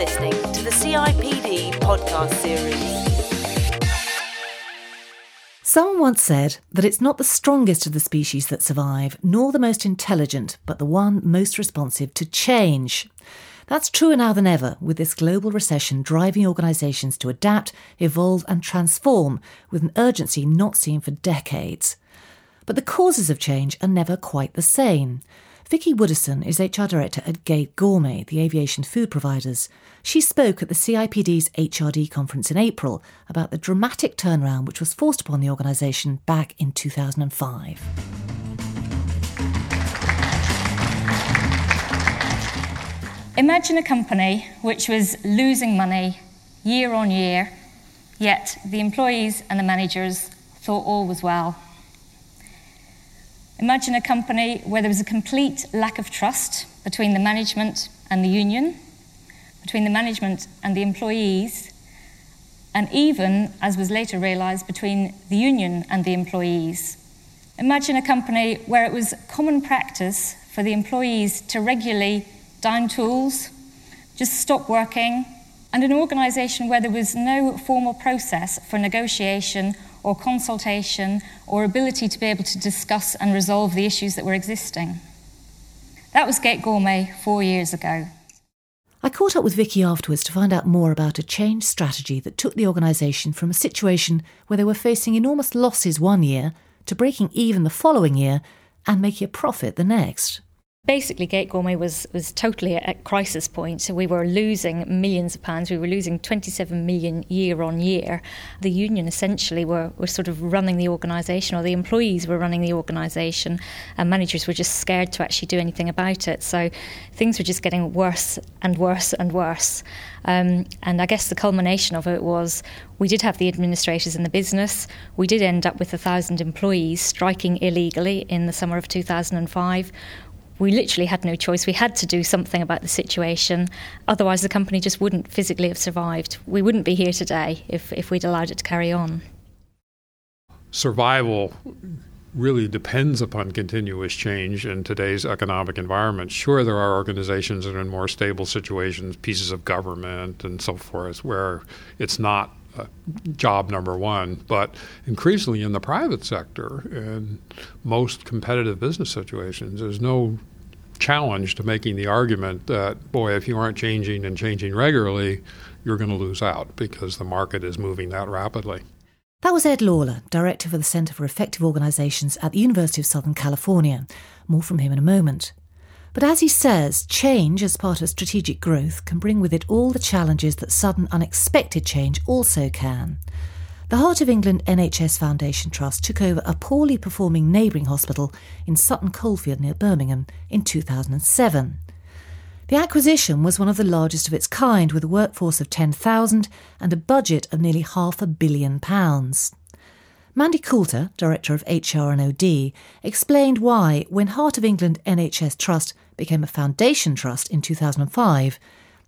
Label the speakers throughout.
Speaker 1: listening to the CIPD podcast series.
Speaker 2: Someone once said that it's not the strongest of the species that survive, nor the most intelligent, but the one most responsive to change. That's truer now than ever, with this global recession driving organisations to adapt, evolve, and transform with an urgency not seen for decades. But the causes of change are never quite the same. Vicky Wooderson is HR Director at Gate Gourmet, the aviation food providers. She spoke at the CIPD's HRD conference in April about the dramatic turnaround which was forced upon the organisation back in 2005.
Speaker 3: Imagine a company which was losing money year on year, yet the employees and the managers thought all was well. Imagine a company where there was a complete lack of trust between the management and the union, between the management and the employees, and even, as was later realised, between the union and the employees. Imagine a company where it was common practice for the employees to regularly down tools, just stop working, and an organisation where there was no formal process for negotiation or consultation or ability to be able to discuss and resolve the issues that were existing. That was Gate Gourmet four years ago.
Speaker 2: I caught up with Vicky afterwards to find out more about a change strategy that took the organisation from a situation where they were facing enormous losses one year to breaking even the following year and making a profit the next.
Speaker 3: Basically, Gate Gourmet was, was totally at crisis point. We were losing millions of pounds. We were losing 27 million year on year. The union essentially were, were sort of running the organisation, or the employees were running the organisation, and managers were just scared to actually do anything about it. So things were just getting worse and worse and worse. Um, and I guess the culmination of it was we did have the administrators in the business. We did end up with a thousand employees striking illegally in the summer of 2005 we literally had no choice. We had to do something about the situation. Otherwise, the company just wouldn't physically have survived. We wouldn't be here today if, if we'd allowed it to carry on.
Speaker 4: Survival really depends upon continuous change in today's economic environment. Sure, there are organizations that are in more stable situations, pieces of government and so forth, where it's not job number one, but increasingly in the private sector and most competitive business situations, there's no challenge to making the argument that, boy, if you aren't changing and changing regularly, you're going to lose out because the market is moving that rapidly.
Speaker 2: That was Ed Lawler, Director for the Centre for Effective Organisations at the University of Southern California. More from him in a moment. But as he says, change as part of strategic growth can bring with it all the challenges that sudden, unexpected change also can. The Heart of England NHS Foundation Trust took over a poorly performing neighbouring hospital in Sutton Coldfield near Birmingham in 2007. The acquisition was one of the largest of its kind, with a workforce of 10,000 and a budget of nearly half a billion pounds. Mandy Coalter, Director of HR and OD, explained why, when Heart of England NHS Trust became a foundation trust in 2005,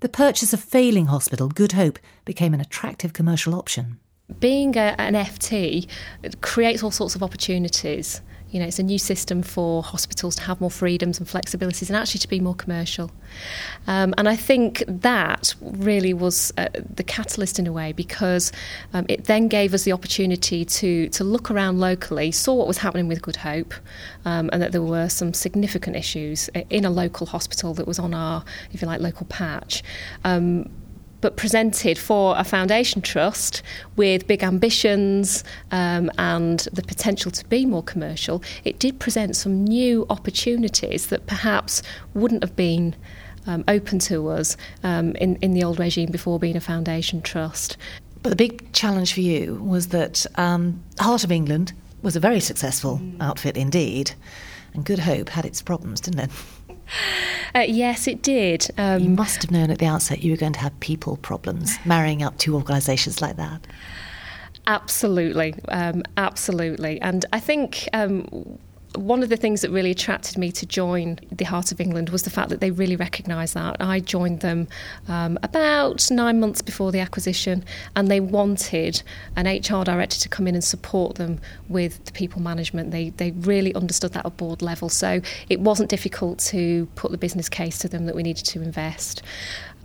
Speaker 2: the purchase of failing hospital Good Hope became an attractive commercial option
Speaker 5: being a, an FT creates all sorts of opportunities. You know, it's a new system for hospitals to have more freedoms and flexibilities and actually to be more commercial. Um, and I think that really was uh, the catalyst in a way because um, it then gave us the opportunity to, to look around locally, saw what was happening with Good Hope, um, and that there were some significant issues in a local hospital that was on our, if you like, local patch. But presented for a foundation trust with big ambitions um, and the potential to be more commercial, it did present some new opportunities that perhaps wouldn't have been. Um, open to us um, in, in the old regime before being a foundation trust.
Speaker 2: But the big challenge for you was that um, Heart of England was a very successful mm. outfit indeed, and Good Hope had its problems, didn't it?
Speaker 5: Uh, yes, it did.
Speaker 2: Um, you must have known at the outset you were going to have people problems marrying up two organisations like that.
Speaker 5: Absolutely, um, absolutely. And I think um, one of the things that really attracted me to join the Heart of England was the fact that they really recognised that. I joined them um, about nine months before the acquisition, and they wanted an HR director to come in and support them with the people management. They they really understood that at board level, so it wasn't difficult to put the business case to them that we needed to invest.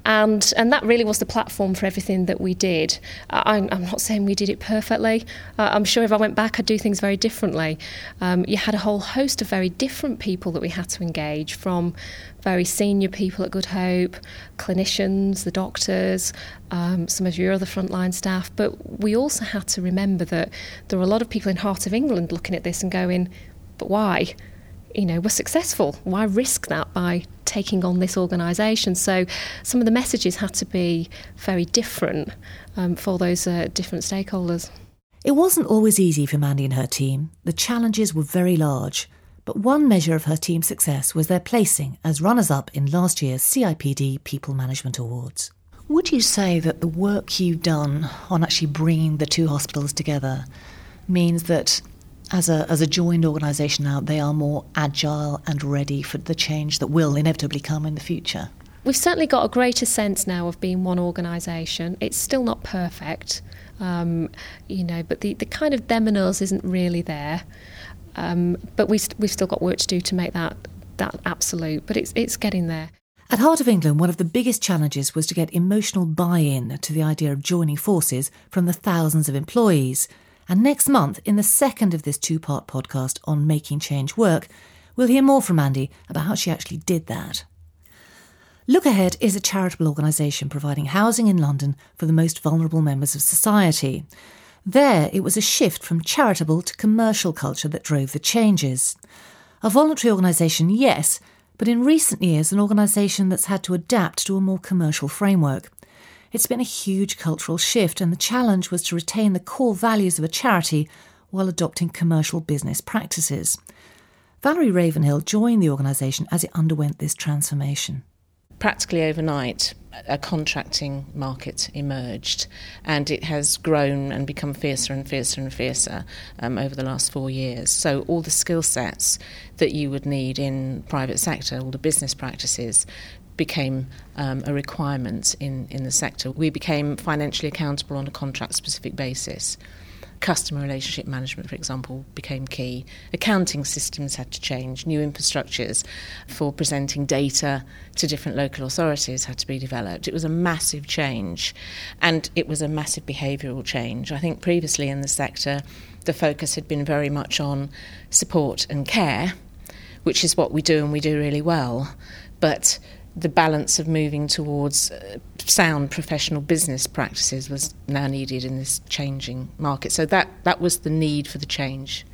Speaker 5: And, and that really was the platform for everything that we did. I'm, I'm not saying we did it perfectly. Uh, I'm sure if I went back, I'd do things very differently. Um, you had a whole host of very different people that we had to engage from very senior people at Good Hope, clinicians, the doctors, um, some of your other frontline staff. But we also had to remember that there were a lot of people in Heart of England looking at this and going, but why? You know, we're successful. Why risk that by taking on this organisation? So some of the messages had to be very different um, for those uh, different stakeholders.
Speaker 2: It wasn't always easy for Mandy and her team. The challenges were very large. But one measure of her team's success was their placing as runners up in last year's CIPD People Management Awards. Would you say that the work you've done on actually bringing the two hospitals together means that as a, as a joined organisation now, they are more agile and ready for the change that will inevitably come in the future?
Speaker 5: We've certainly got a greater sense now of being one organisation. It's still not perfect, um, you know, but the, the kind of them and us isn't really there. Um, but we st- we've still got work to do to make that that absolute. But it's it's getting there.
Speaker 2: At Heart of England, one of the biggest challenges was to get emotional buy in to the idea of joining forces from the thousands of employees. And next month, in the second of this two part podcast on making change work, we'll hear more from Mandy about how she actually did that. Look Ahead is a charitable organisation providing housing in London for the most vulnerable members of society. There, it was a shift from charitable to commercial culture that drove the changes. A voluntary organisation, yes, but in recent years, an organisation that's had to adapt to a more commercial framework. It's been a huge cultural shift, and the challenge was to retain the core values of a charity while adopting commercial business practices. Valerie Ravenhill joined the organisation as it underwent this transformation
Speaker 6: practically overnight, a contracting market emerged, and it has grown and become fiercer and fiercer and fiercer um, over the last four years. So, all the skill sets that you would need in private sector, all the business practices, became um, a requirement in, in the sector. We became financially accountable on a contract specific basis customer relationship management, for example, became key. Accounting systems had to change. New infrastructures for presenting data to different local authorities had to be developed. It was a massive change, and it was a massive behavioural change. I think previously in the sector, the focus had been very much on support and care, which is what we do and we do really well. But the balance of moving towards uh, sound professional business practices was now needed in this changing market. So that, that was the need for the change.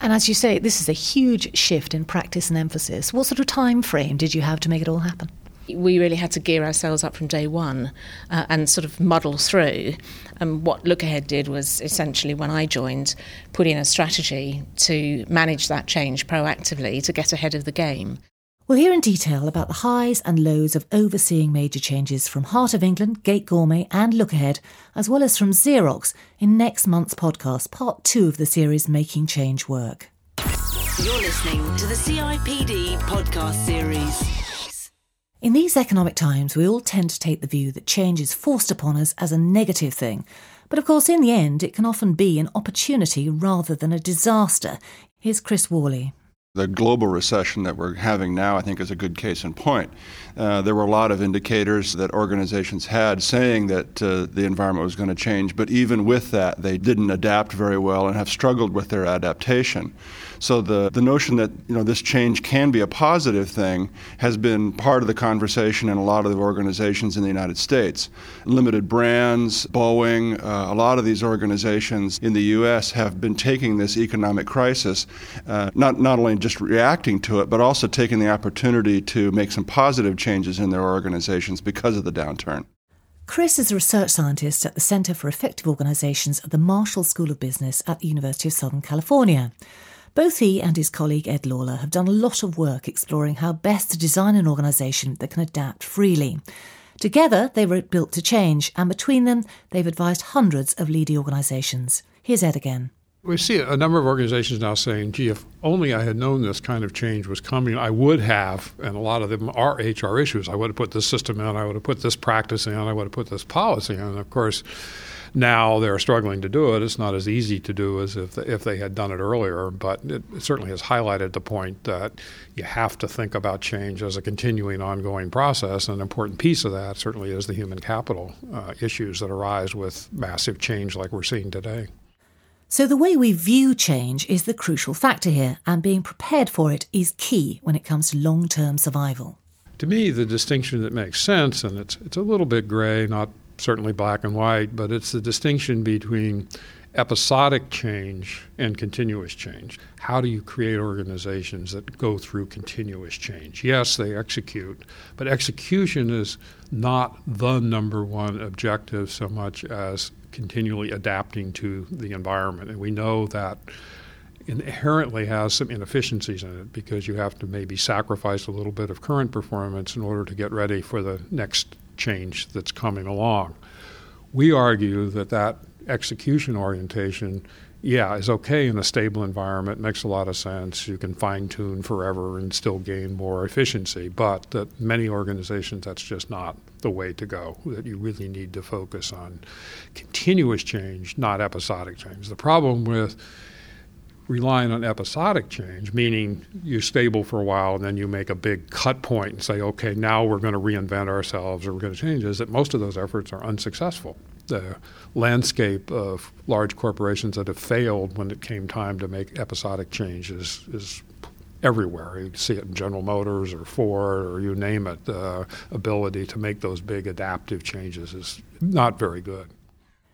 Speaker 2: And as you say, this is a huge shift in practice and emphasis. What sort of time frame did you have to make it all happen?
Speaker 6: We really had to gear ourselves up from day one uh, and sort of muddle through. And what Look Ahead did was essentially, when I joined, put in a strategy to manage that change proactively to get ahead of the game.
Speaker 2: We'll hear in detail about the highs and lows of overseeing major changes from Heart of England, Gate Gourmet, and Look Ahead, as well as from Xerox in next month's podcast, part two of the series Making Change Work.
Speaker 1: You're listening to the CIPD podcast series.
Speaker 2: In these economic times, we all tend to take the view that change is forced upon us as a negative thing. But of course, in the end, it can often be an opportunity rather than a disaster. Here's Chris Worley.
Speaker 7: The global recession that we're having now, I think, is a good case in point. Uh, there were a lot of indicators that organizations had saying that uh, the environment was going to change, but even with that, they didn't adapt very well and have struggled with their adaptation. So the, the notion that you know this change can be a positive thing has been part of the conversation in a lot of the organizations in the United States. Limited Brands, Boeing, uh, a lot of these organizations in the U.S. have been taking this economic crisis, uh, not not only just reacting to it, but also taking the opportunity to make some positive changes in their organizations because of the downturn.
Speaker 2: Chris is a research scientist at the Center for Effective Organizations at the Marshall School of Business at the University of Southern California. Both he and his colleague Ed Lawler have done a lot of work exploring how best to design an organisation that can adapt freely. Together, they wrote Built to Change, and between them, they've advised hundreds of leading organisations. Here's Ed again.
Speaker 4: We see a number of organizations now saying, gee, if only I had known this kind of change was coming, I would have, and a lot of them are HR issues. I would have put this system in, I would have put this practice in, I would have put this policy in. And of course, Now they're struggling to do it. It's not as easy to do as if if they had done it earlier, but it certainly has highlighted the point that you have to think about change as a continuing, ongoing process. And an important piece of that certainly is the human capital uh, issues that arise with massive change like we're seeing today.
Speaker 2: So, the way we view change is the crucial factor here, and being prepared for it is key when it comes to long term survival.
Speaker 4: To me, the distinction that makes sense, and it's, it's a little bit gray, not certainly black and white, but it's the distinction between episodic change and continuous change. How do you create organizations that go through continuous change? Yes, they execute, but execution is not the number one objective so much as continually adapting to the environment. And we know that inherently has some inefficiencies in it because you have to maybe sacrifice a little bit of current performance in order to get ready for the next change that's coming along. We argue that that execution orientation, yeah, is okay in a stable environment, makes a lot of sense. You can fine tune forever and still gain more efficiency, but that many organizations, that's just not the way to go. That you really need to focus on continuous change, not episodic change. The problem with relying on episodic change, meaning you're stable for a while and then you make a big cut point and say, okay, now we're going to reinvent ourselves or we're going to change, is that most of those efforts are unsuccessful. The landscape of large corporations that have failed when it came time to make episodic changes is everywhere. You see it in General Motors or Ford or you name it. The ability to make those big adaptive changes is not very good.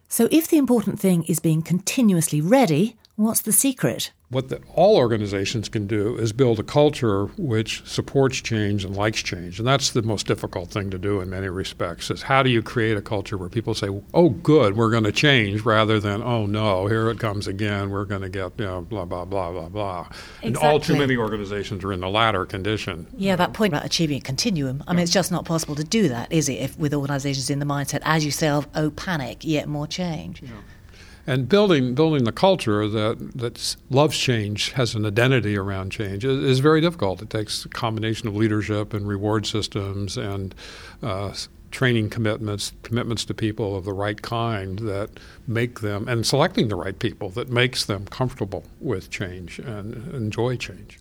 Speaker 2: So, if the important thing is being continuously ready, what's the secret?
Speaker 4: what the, all organizations can do is build a culture which supports change and likes change. And that's the most difficult thing to do in many respects is how do you create a culture where people say oh good we're going to change rather than oh no here it comes again we're going to get you know blah blah blah blah blah. Exactly. and all too many organizations are in the latter condition.
Speaker 2: Yeah that point about achieving a continuum i mean it's just not possible to do that is it if with organizations in the mindset as you say of oh panic yet more change. Yeah
Speaker 4: and building building the culture that that loves change, has an identity around change, is, is very difficult. It takes a combination of leadership and reward systems and uh, training commitments, commitments to people of the right kind that make them, and selecting the right people that makes them comfortable with change and enjoy change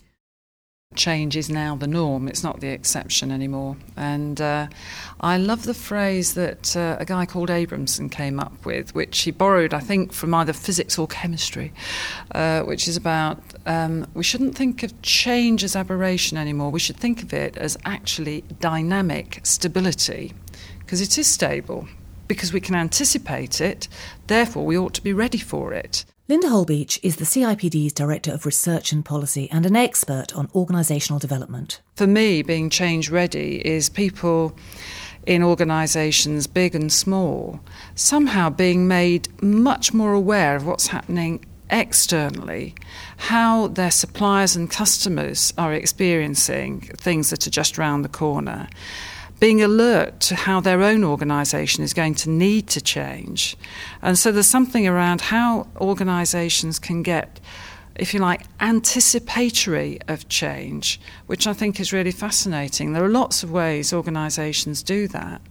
Speaker 8: change is now the norm, it's not the exception anymore. And uh, I love the phrase that uh, a guy called Abrahamson came up with, which he borrowed, I think, from either physics or chemistry, uh, which is about um, we shouldn't think of change as aberration anymore, we should think of it as actually dynamic stability, because it is stable. Because we can anticipate it, therefore, we ought to be ready for it.
Speaker 2: Linda Holbeach is the CIPD's Director of Research and Policy and an expert on organisational development.
Speaker 8: For me, being change ready is people in organisations, big and small, somehow being made much more aware of what's happening externally, how their suppliers and customers are experiencing things that are just around the corner being alert to how their own organisation is going to need to change. And so there's something around how organisations can get, if you like, anticipatory of change, which I think is really fascinating. There are lots of ways organisations do that.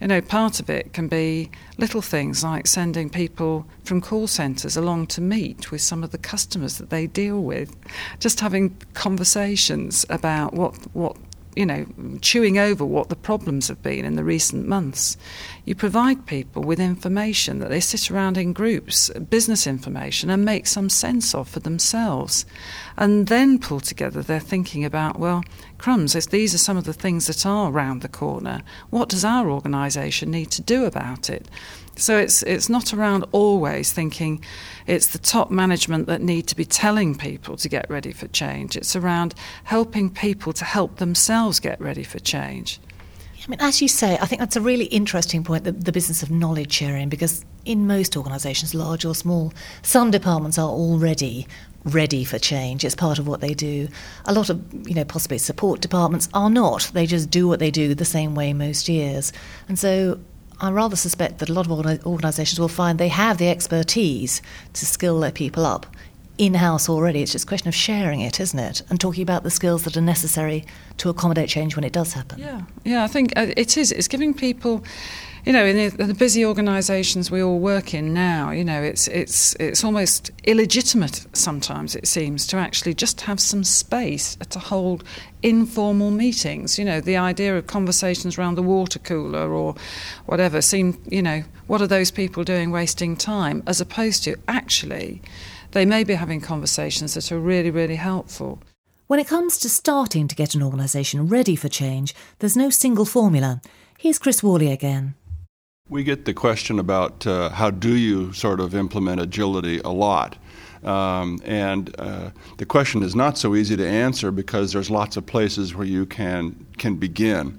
Speaker 8: You know, part of it can be little things like sending people from call centres along to meet with some of the customers that they deal with, just having conversations about what, what you know, chewing over what the problems have been in the recent months. You provide people with information that they sit around in groups, business information, and make some sense of for themselves. And then pull together their thinking about, well, crumbs, if these are some of the things that are around the corner, what does our organisation need to do about it? So it's it's not around always thinking it's the top management that need to be telling people to get ready for change. It's around helping people to help themselves get ready for change.
Speaker 2: I mean, as you say, I think that's a really interesting point, the, the business of knowledge sharing, because in most organisations, large or small, some departments are already ready for change. It's part of what they do. A lot of, you know, possibly support departments are not. They just do what they do the same way most years. And so I rather suspect that a lot of organisations will find they have the expertise to skill their people up in house already. It's just a question of sharing it, isn't it? And talking about the skills that are necessary to accommodate change when it does happen.
Speaker 8: Yeah, yeah, I think uh, it is. It's giving people you know, in the, in the, busy organisations we all work in now, you know, it's it's it's almost illegitimate sometimes it seems to actually just have some space to hold informal meetings. You know, the idea of conversations around the water cooler or whatever seem, you know, what are those people doing wasting time as opposed to actually they may be having conversations that are really really helpful.
Speaker 2: When it comes to starting to get an organisation ready for change, there's no single formula. Here's Chris Worley again.
Speaker 7: We get the question about uh, how do you sort of implement agility a lot. Um, and uh, the question is not so easy to answer because there's lots of places where you can can begin.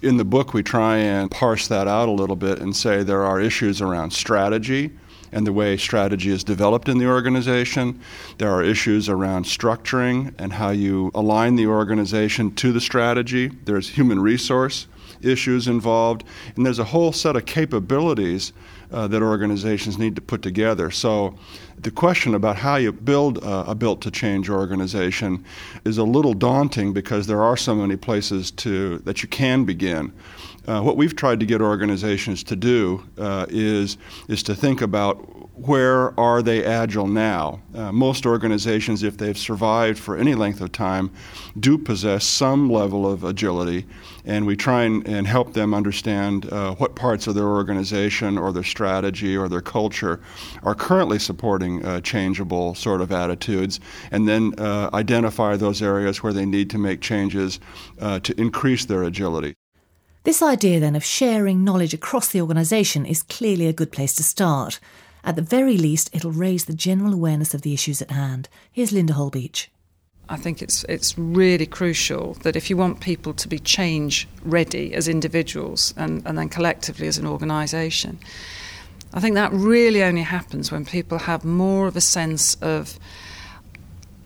Speaker 7: In the book, we try and parse that out a little bit and say there are issues around strategy and the way strategy is developed in the organization. There are issues around structuring and how you align the organization to the strategy. There's human resource issues involved, and there's a whole set of capabilities uh, that organizations need to put together. So, the question about how you build a built to change organization is a little daunting because there are so many places to that you can begin. Uh, what we've tried to get organizations to do uh, is is to think about where are they agile now? Uh, most organizations, if they've survived for any length of time, do possess some level of agility, and we try and, and help them understand uh, what parts of their organization or their strategy or their culture are currently supporting uh, changeable sort of attitudes, and then uh, identify those areas where they need to make changes to increase their agility.
Speaker 2: This idea then of sharing knowledge across the organisation is clearly a good place to start. At the very least, it'll raise the general awareness of the issues at hand. Here's Linda Holbeach.
Speaker 8: I think it's it's really crucial that if you want people to be change ready as individuals and, and then collectively as an organisation, I think that really only happens when people have more of a sense of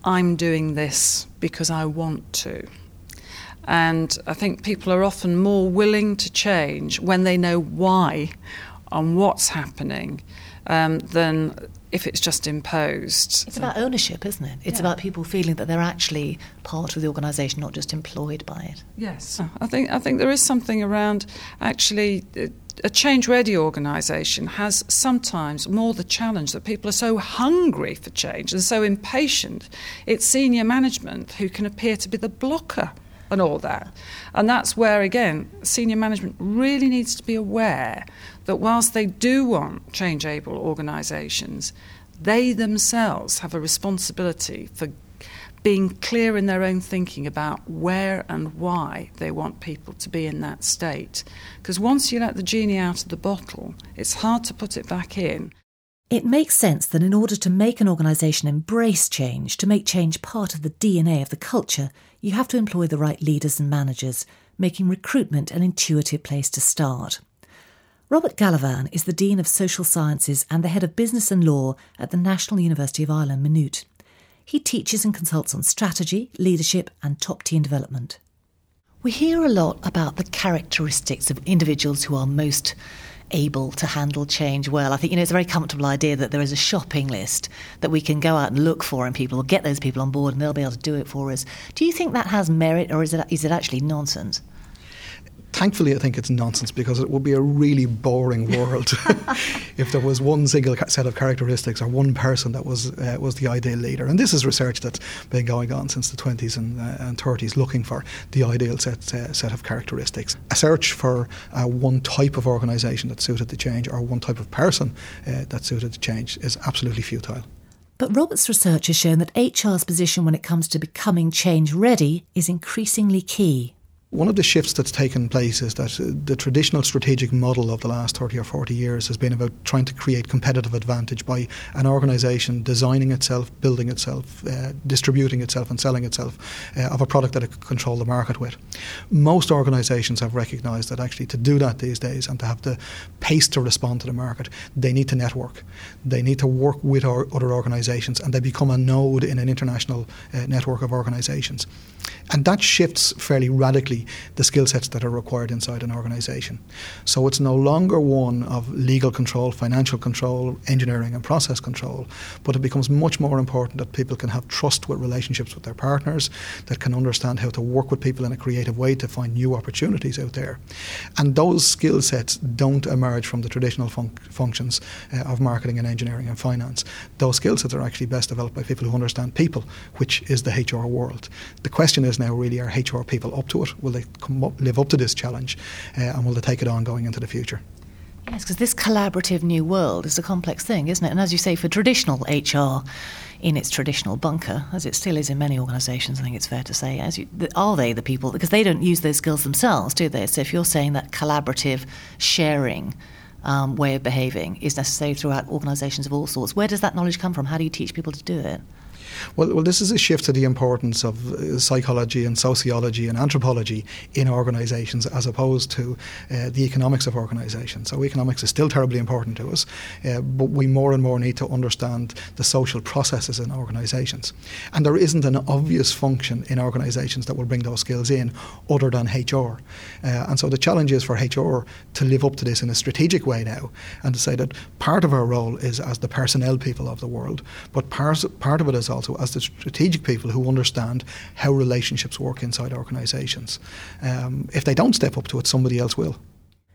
Speaker 8: I'm doing this because I want to. And I think people are often more willing to change when they know why and what's happening um, than if it's just imposed.
Speaker 2: It's about ownership, isn't it? It's yeah. about people feeling that they're actually part of the organisation, not just employed by it.
Speaker 8: Yes, I think I think there is something around actually. A change ready organisation has sometimes more the challenge that people are so hungry for change and so impatient. It's senior management who can appear to be the blocker and all that. And that's where, again, senior management really needs to be aware that whilst they do want change able organisations, they themselves have a responsibility for being clear in their own thinking about where and why they want people to be in that state. Because once you let the genie out of the bottle, it's hard to put it back in.
Speaker 2: It makes sense that in order to make an organisation embrace change, to make change part of the DNA of the culture, you have to employ the right leaders and managers, making recruitment an intuitive place to start. Robert Galavan is the Dean of Social Sciences and the Head of Business and Law at the National University of Ireland, Maynooth. He teaches and consults on strategy, leadership, and top team development. We hear a lot about the characteristics of individuals who are most able to handle change well. I think you know it's a very comfortable idea that there is a shopping list that we can go out and look for, and people will get those people on board, and they'll be able to do it for us. Do you think that has merit, or is it is it actually nonsense?
Speaker 9: Thankfully, I think it's nonsense because it would be a really boring world if there was one single set of characteristics or one person that was uh, was the ideal leader. And this is research that's been going on since the 20s and, uh, and 30s, looking for the ideal set uh, set of characteristics. A search for uh, one type of organisation that suited the change or one type of person uh, that suited the change is absolutely futile.
Speaker 2: But Robert's research has shown that HR's position when it comes to becoming change ready is increasingly key.
Speaker 9: One of the shifts that's taken place is that uh, the traditional strategic model of the last 30 or 40 years has been about trying to create competitive advantage by an organisation designing itself, building itself, uh, distributing itself, and selling itself uh, of a product that it can control the market with. Most organisations have recognised that actually to do that these days and to have the pace to respond to the market, they need to network. They need to work with other organisations and they become a node in an international uh, network of organisations. And that shifts fairly radically the skill sets that are required inside an organisation. So it's no longer one of legal control, financial control, engineering and process control, but it becomes much more important that people can have trust with relationships with their partners, that can understand how to work with people in a creative way to find new opportunities out there. And those skill sets don't emerge from the traditional fun- functions uh, of marketing and engineering and finance. Those skill sets are actually best developed by people who understand people, which is the HR world. The question is now really are HR people up to it? Will they up, live up to this challenge? Uh, and will they take it on going into the future?
Speaker 2: Yes, because this collaborative new world is a complex thing, isn't it? And as you say, for traditional HR, in its traditional bunker, as it still is in many organisations, I think it's fair to say, as you, are they the people? Because they don't use those skills themselves, do they? So if you're saying that collaborative sharing um, way of behaving is necessary throughout organisations of all sorts, where does that knowledge come from? How do you teach people to do it?
Speaker 9: Well, well, this is a shift to the importance of uh, psychology and sociology and anthropology in organisations as opposed to uh, the economics of organisations. So, economics is still terribly important to us, uh, but we more and more need to understand the social processes in organisations. And there isn't an obvious function in organisations that will bring those skills in other than HR. Uh, and so, the challenge is for HR to live up to this in a strategic way now and to say that part of our role is as the personnel people of the world, but part, part of it is also also as the strategic people who understand how relationships work inside organisations. Um, if they don't step up to it, somebody else will.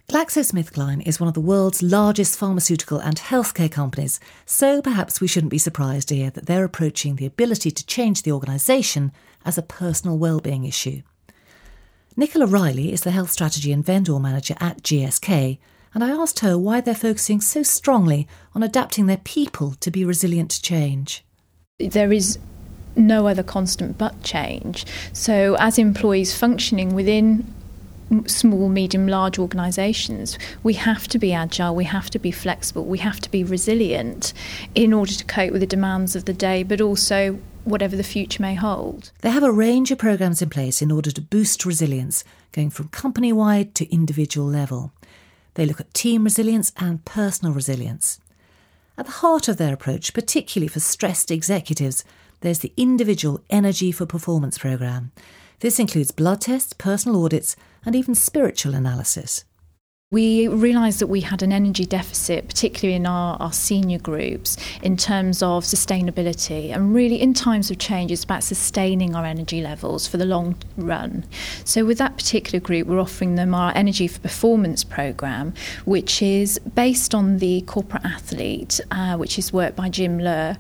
Speaker 2: GlaxoSmithKline is one of the world's largest pharmaceutical and healthcare companies, so perhaps we shouldn't be surprised to hear that they're approaching the ability to change the organisation as a personal well-being issue. Nicola Riley is the health strategy and vendor manager at GSK, and I asked her why they're focusing so strongly on adapting their people to be resilient to change
Speaker 10: there is no other constant but change. So, as employees functioning within small, medium, large organisations, we have to be agile, we have to be flexible, we have to be resilient in order to cope with the demands of the day, but also whatever the future may hold.
Speaker 2: They have a range of programmes in place in order to boost resilience, going from company wide to individual level. They look at team resilience and personal resilience. At the heart of their approach, particularly for stressed executives, there's the Individual Energy for Performance programme. This includes blood tests, personal audits, and even spiritual analysis.
Speaker 10: We realised that we had an energy deficit, particularly in our, our senior groups, in terms of sustainability. And really, in times of change, it's about sustaining our energy levels for the long run. So, with that particular group, we're offering them our Energy for Performance programme, which is based on the corporate athlete, uh, which is work by Jim Loehr.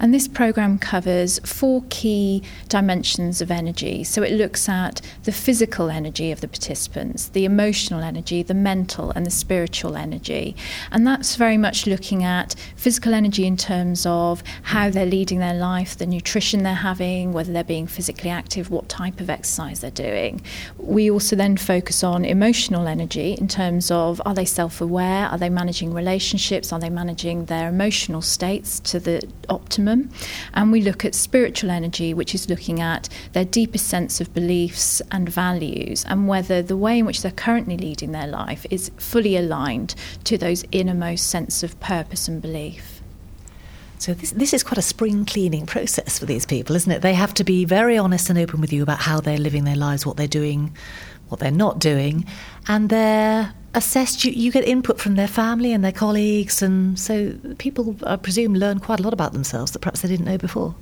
Speaker 10: And this programme covers four key dimensions of energy. So, it looks at the physical energy of the participants, the emotional energy, the mental mental and the spiritual energy. And that's very much looking at physical energy in terms of how they're leading their life, the nutrition they're having, whether they're being physically active, what type of exercise they're doing. We also then focus on emotional energy in terms of are they self aware, are they managing relationships, are they managing their emotional states to the optimum. And we look at spiritual energy, which is looking at their deepest sense of beliefs and values and whether the way in which they're currently leading their life is fully aligned to those innermost sense of purpose and belief.
Speaker 2: So this this is quite a spring cleaning process for these people, isn't it? They have to be very honest and open with you about how they're living their lives, what they're doing, what they're not doing, and they're assessed. You, you get input from their family and their colleagues, and so people, I presume, learn quite a lot about themselves that perhaps they didn't know before.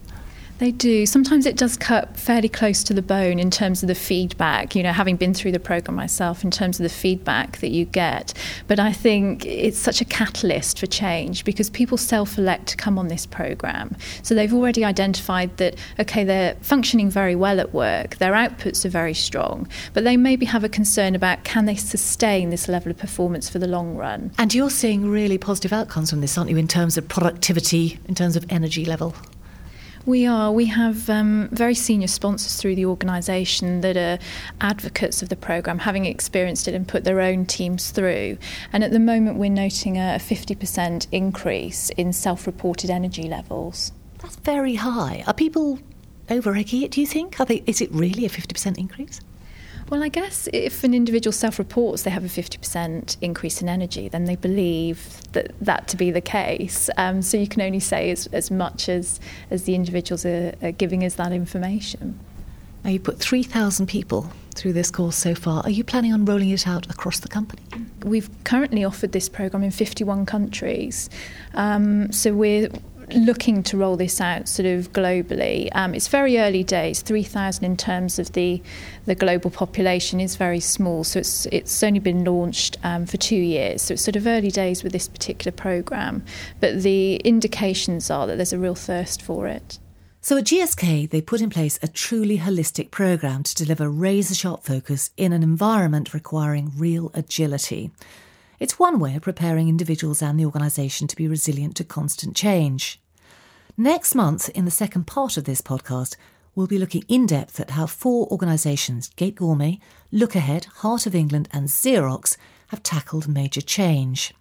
Speaker 10: They do. Sometimes it does cut fairly close to the bone in terms of the feedback, you know, having been through the program myself, in terms of the feedback that you get. But I think it's such a catalyst for change because people self elect to come on this program. So they've already identified that, okay, they're functioning very well at work, their outputs are very strong, but they maybe have a concern about can they sustain this level of performance for the long run.
Speaker 2: And you're seeing really positive outcomes from this, aren't you, in terms of productivity, in terms of energy level?
Speaker 10: We are. We have um, very senior sponsors through the organisation that are advocates of the programme, having experienced it and put their own teams through. And at the moment, we're noting a 50% increase in self reported energy levels.
Speaker 2: That's very high. Are people over egging it, do you think? Are they, is it really a 50% increase?
Speaker 10: Well, I guess if an individual self reports they have a 50% increase in energy, then they believe that, that to be the case. Um, so you can only say as, as much as, as the individuals are, are giving us that information.
Speaker 2: Now, you put 3,000 people through this course so far. Are you planning on rolling it out across the company?
Speaker 10: We've currently offered this program in 51 countries. Um, so we're looking to roll this out sort of globally. Um, it's very early days. Three thousand in terms of the the global population is very small, so it's it's only been launched um, for two years. So it's sort of early days with this particular program, but the indications are that there's a real thirst for it.
Speaker 2: So at GSK, they put in place a truly holistic program to deliver razor sharp focus in an environment requiring real agility. It's one way of preparing individuals and the organisation to be resilient to constant change. Next month, in the second part of this podcast, we'll be looking in depth at how four organisations, Gate Gourmet, Look Ahead, Heart of England, and Xerox, have tackled major change.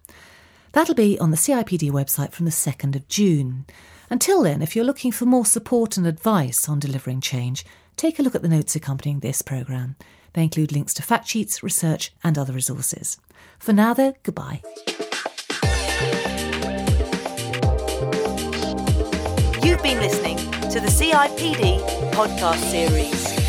Speaker 2: That'll be on the CIPD website from the 2nd of June. Until then, if you're looking for more support and advice on delivering change, take a look at the notes accompanying this programme. They include links to fact sheets, research, and other resources. For now, though, goodbye.
Speaker 1: You've been listening to the CIPD podcast series.